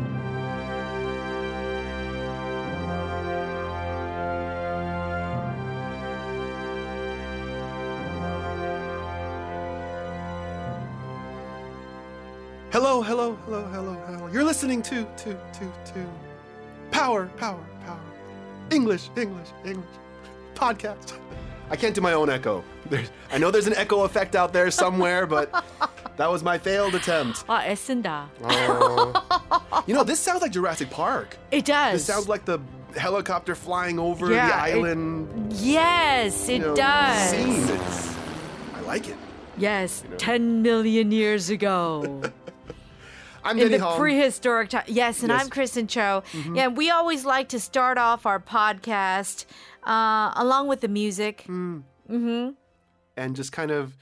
Hello, hello, hello, hello, hello. You're listening to, to, to, to Power, Power, Power. English, English, English. Podcast. I can't do my own echo. There's, I know there's an echo effect out there somewhere, but that was my failed attempt. 아, 애쓴다. Oh. you know, this sounds like Jurassic Park. It does. This sounds like the helicopter flying over Yeah, the it- island. Yes, it you know, does. Scene. It's, I like it. Yes, 10 million years ago. I'm in Denny the prehistoric time. Yes, and Yes. Mm-hmm. I'm Kristen Cho. Yeah, we always like to start off our podcast uh, along with the music. Mm-hmm. and just kind of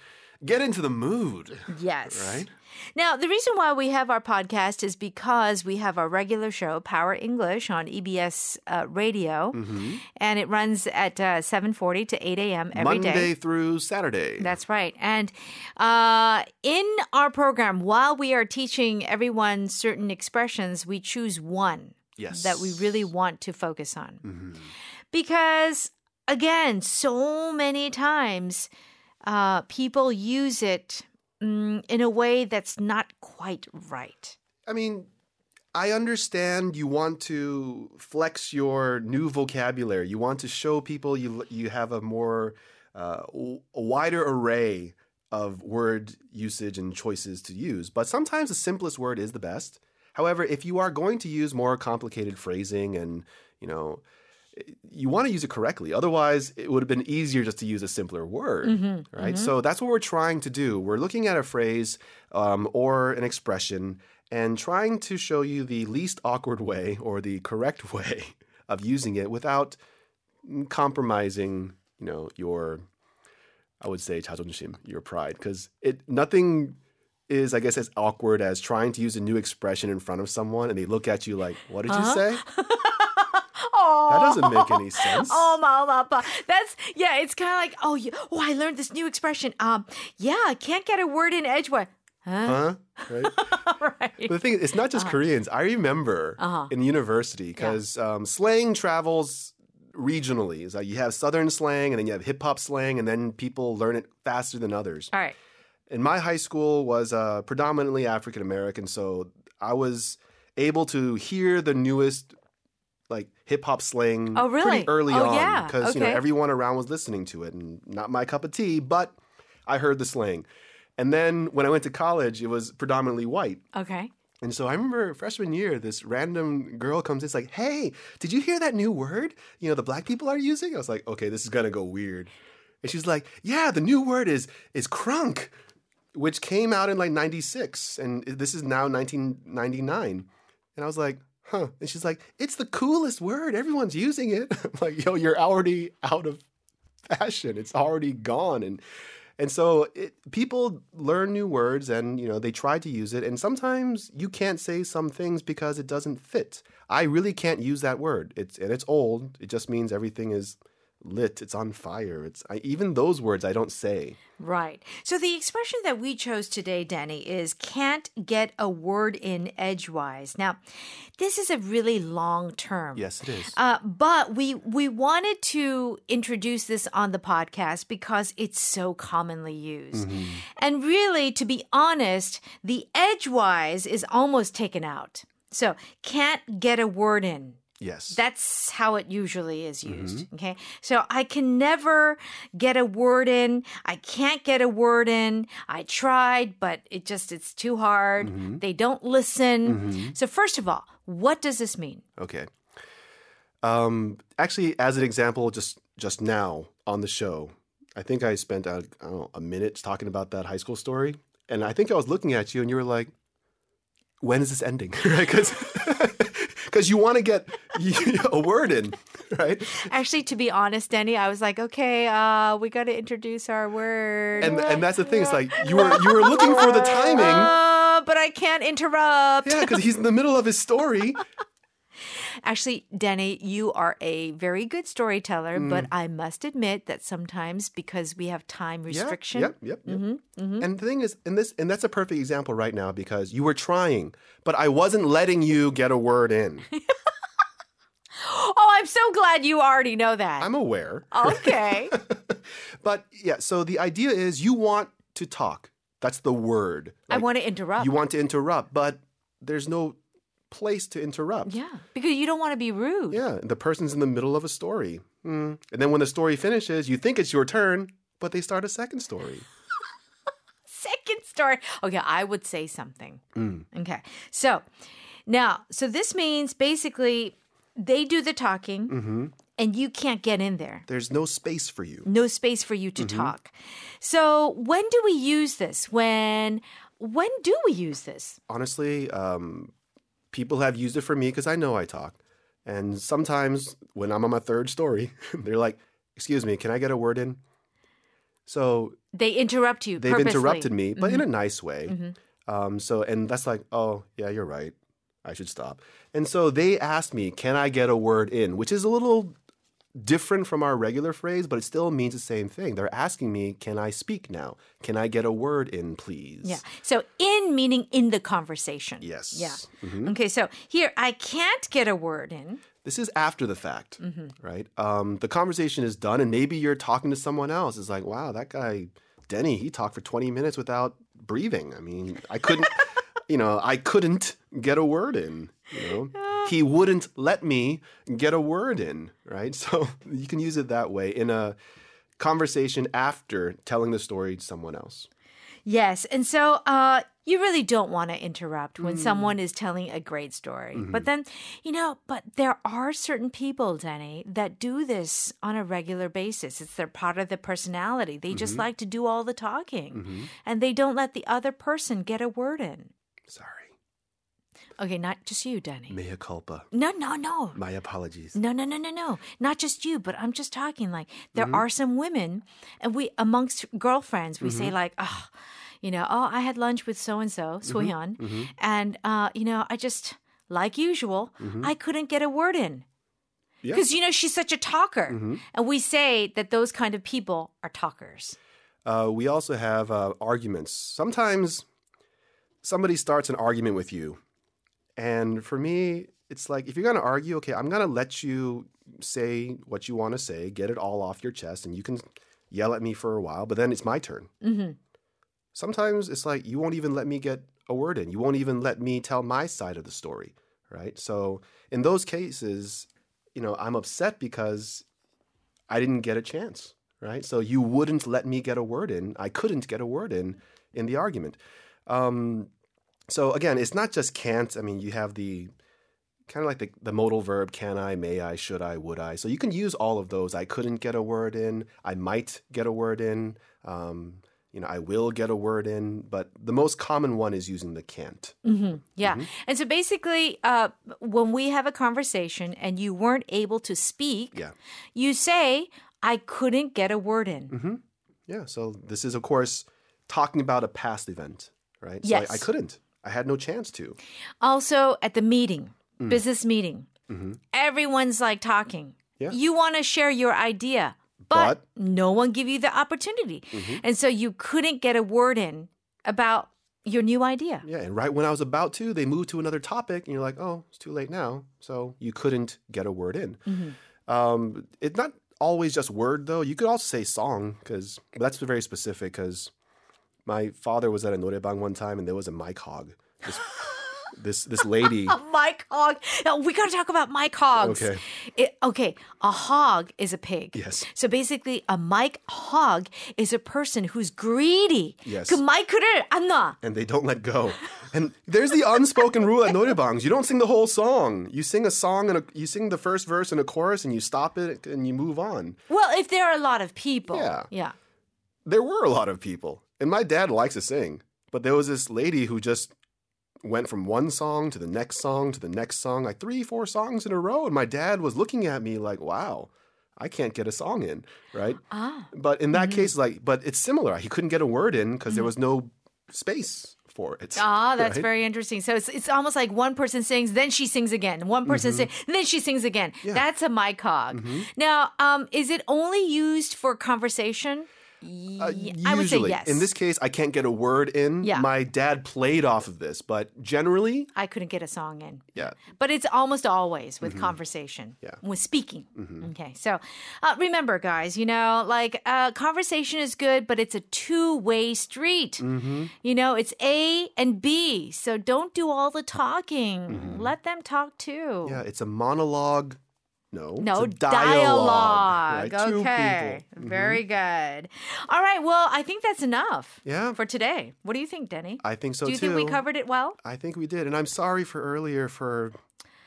get into the mood. Yes. Right? Now, the reason why we have our podcast is because we have our regular show, Power English, on EBS uh, Radio, Mm-hmm. and it runs at uh, 7:40 to 8 a.m. every day. Monday through Saturday. That's right. And uh, in our program, while we are teaching everyone certain expressions, we choose one yes. that we really want to focus on. Because, again, so many times uh, people use it mm, in a way that's not quite right. I mean, I understand you want to flex your new vocabulary. You want to show people you you have a more uh, a wider array of word usage and choices to use. But sometimes the simplest word is the best. However, if you are going to use more complicated phrasing and you know you want to use it correctly. Otherwise, it would have been easier just to use a simpler word, right? So that's what we're trying to do. We're looking at a phrase um, or an expression and trying to show you the least awkward way or the correct way of using it without compromising, you know, your, I would say, 자존심, your pride, because it nothing is, I guess, as awkward as trying to use a new expression in front of someone and they look at you like, "What did you say?" That doesn't make any sense. Oh, mama, papa. That's yeah. It's kind of like oh, yeah, oh, I learned this new expression. Um, yeah, I can't get a word in edgewise. Huh? Huh? Right? right. But the thing is, it's not just Koreans. I remember Uh-huh. in university because um, slang travels regionally. It's like you have Southern slang and then you have hip hop slang, and then people learn it faster than others. All right. And my high school was uh, predominantly African American, so I was able to hear the newest like hip hop slang Oh, really? pretty early Oh, on yeah. because you know everyone around was listening to it, and not my cup of tea, but I heard the slang. And then when I went to college, it was predominantly white. Okay. And so I remember freshman year, this random girl comes in, it's like, hey, did you hear that new word? You know, the black people are using? I was like, okay, this is gonna go weird. And she's like, yeah, the new word is is crunk, which came out in like 96. And this is now 1999. And I was like, huh. And she's like, it's the coolest word. Everyone's using it. I'm like, yo, you're already out of fashion. It's already gone. And and so it, people learn new words and you know they try to use it and sometimes you can't say some things because it doesn't fit. I really can't use that word. It's and it's old. It just means everything is lit. It's on fire. It's I, even those words I don't say. Right. So the expression that we chose today, Danny, is can't get a word in edgewise. Now, this is a really long term. Yes, it is. Uh, but we we wanted to introduce this on the podcast because it's so commonly used. Mm-hmm. And really, to be honest, the edgewise is almost taken out. So can't get a word in. Yes. That's how it usually is Mm-hmm. used. Okay. So I can never get a word in. I can't get a word in. I tried, but it just, it's too hard. Mm-hmm. They don't listen. So, first of all, what does this mean? Okay. Um, actually, as an example, just just now on the show, I think I spent uh, I don't know, a minute talking about that high school story, and I think I was looking at you, and you were like, "When is this ending?" right? Because you want to get a word in, right? Actually, to be honest, Denny, I was like, okay, uh, we got to introduce our word. And and that's the thing. It's like you were you were looking for the timing. Uh, but I can't interrupt. Yeah, because he's in the middle of his story. Actually, Danny, you are a very good storyteller, but Mm. I must admit that sometimes because we have time restriction. Yep, yep, yep. And the thing is, and this, and that's a perfect example right now because you were trying, but I wasn't letting you get a word in. Oh, I'm so glad you already know that. I'm aware. okay. But yeah, so the idea is you want to talk. That's the word. I want to interrupt. You want to interrupt, but there's no place to interrupt. yeah, because you don't want to be rude. Yeah, the person's in the middle of a story. Mm. And then when the story finishes, you think it's your turn, but they start a second story. Second story. Okay, I would say something. Mm. Okay. So now, so this means basically they do the talking Mm-hmm. and you can't get in there. There's no space for you. No space for you to Mm-hmm. talk. So when do we use this? When when do we use this? Honestly, um, people have used it for me because I know I talk. And sometimes when I'm on my third story, they're like, Excuse me, can I get a word in? So They interrupt you. they've purposely. interrupted me, but Mm-hmm. in a nice way. Um, so, and that's like, oh, yeah, you're right. I should stop. And so they asked me, can I get a word in? Which is a little different from our regular phrase, but it still means the same thing. They're asking me, can I speak now? Can I get a word in, please? Yeah. So in meaning in the conversation. Yes. Yeah. Mhm. Okay. So here I can't get a word in. This is after the fact, Mm-hmm. right? Um, the conversation is done, and maybe you're talking to someone else. It's like, wow, that guy, Denny, he talked for 20 minutes without breathing. I mean, I couldn't, you know, I couldn't get a word in, you know? He wouldn't let me get a word in, right? So you can use it that way in a conversation after telling the story to someone else. Yes. And so uh, you really don't want to interrupt Mm. when someone is telling a great story. Mm-hmm. But then, you know, but there are certain people, Denny, that do this on a regular basis. It's their part of their personality. They just Mm-hmm. like to do all the talking and they don't let the other person get a word in. Sorry. Okay, not just you, Danny. Mea culpa. No, no, no. My apologies. No, no, no, no, no. Not just you, but I'm just talking like there Mm-hmm. are some women, and we, amongst girlfriends, we Mm-hmm. say, like, oh, you know, oh, I had lunch with so and so, Mm-hmm. Suhyun, and, uh, you know, I just, like usual, I couldn't get a word in. Mm-hmm. Yeah. Because, you know, she's such a talker. Mm-hmm. And we say that those kind of people are talkers. Uh, we also have uh, arguments. Sometimes somebody starts an argument with you. And for me, it's like if you're going to argue, okay, I'm going to let you say what you want to say, get it all off your chest, and you can yell at me for a while, but then it's my turn. hmm Sometimes it's like you won't even let me get a word in. You won't even let me tell my side of the story, right? So in those cases, you know, I'm upset because I didn't get a chance, right? So you wouldn't let me get a word in. I couldn't get a word in in the argument. Um, so again, it's not just can't. I mean, you have the kind of like the, the modal verb can I, may I, should I, would I. So you can use all of those. I couldn't get a word in. I might get a word in. Um, you know, I will get a word in. But the most common one is using the can't. hmm Yeah. Mm-hmm. And so basically, uh, when we have a conversation and you weren't able to speak, Yeah. you say, I couldn't get a word in. Mm-hmm. Yeah. So this is, of course, talking about a past event, right? So Yes. I, I couldn't. I had no chance to. Also, at the meeting, Mm. business meeting, Mm-hmm. everyone's like talking. Yeah. You want to share your idea, but, But- no one give you the opportunity. Mm-hmm. And so you couldn't get a word in about your new idea. Yeah. And right when I was about to, they moved to another topic, and you're like, oh, it's too late now. So you couldn't get a word in. Um, it's not always just word though. You could also say song because that's very specific. Because my father was at a noraebang one time, and there was a mic hog. This, this, this lady. A mic hog. We got to talk about mic hogs. Okay. It, okay. A hog is a pig. Yes. So basically, a mic hog is a person who's greedy. Yes. And they don't let go. And there's the unspoken rule at noraebangs. You don't sing the whole song. You sing a song and a, you sing the first verse and a chorus, and you stop it and you move on. Well, if there are a lot of people. Yeah. Yeah. There were a lot of people. And my dad likes to sing. But there was this lady who just went from one song to the next song to the next song, like three, four songs in a row. And my dad was looking at me like, wow, I can't get a song in, right? Ah. But in that case, like, but it's similar. He couldn't get a word in because there was no space for it. Ah, that's right? very interesting. So it's, it's almost like one person sings, then she sings again. One person sings, then she sings again. That's a mic hog. Now, um, is it only used for conversation? Uh, Ye- I would say yes. In this case, I can't get a word in. Yeah. My dad played off of this, but generally, I couldn't get a song in. yeah. But it's almost always with conversation, Mm-hmm. Yeah. Mm-hmm. with speaking. Okay, so uh, remember, guys, you know, like uh, conversation is good, but it's a two way street. Mm-hmm. You know, it's A and B, so don't do all the talking. Let them talk too. Mm-hmm. Yeah, it's a monologue. No. No dialogue. dialogue. right? Two Okay. people. Mhm. Very good. All right. Well, I think that's enough Yeah. for today. What do you think, Denny? I think so do you too. think we covered it well? I think we did. And I'm sorry for earlier for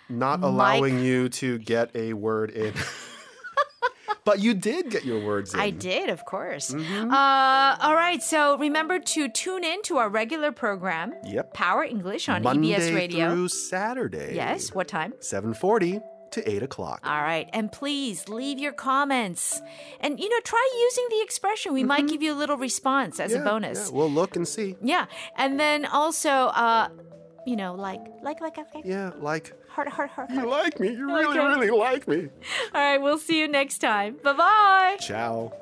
not Mike. allowing you to get a word in. but you did get your words in. I did, of course. Mm-hmm. Uh, all right. So remember to tune in to our regular program, Yep. Power English on Monday EBS Radio. through Saturday. Yes. What time? 740 to 8 o'clock. All right. And please leave your comments. And, you know, try using the expression. We might give you a little response as a Mm-hmm. Bonus. Yeah, we'll look and see. Yeah. And then also, uh, you know, like, like, like, like, Yeah, like, heart, heart, heart, you like me. You really, Okay. really like me. All right. We'll see you next time. Bye bye. Ciao.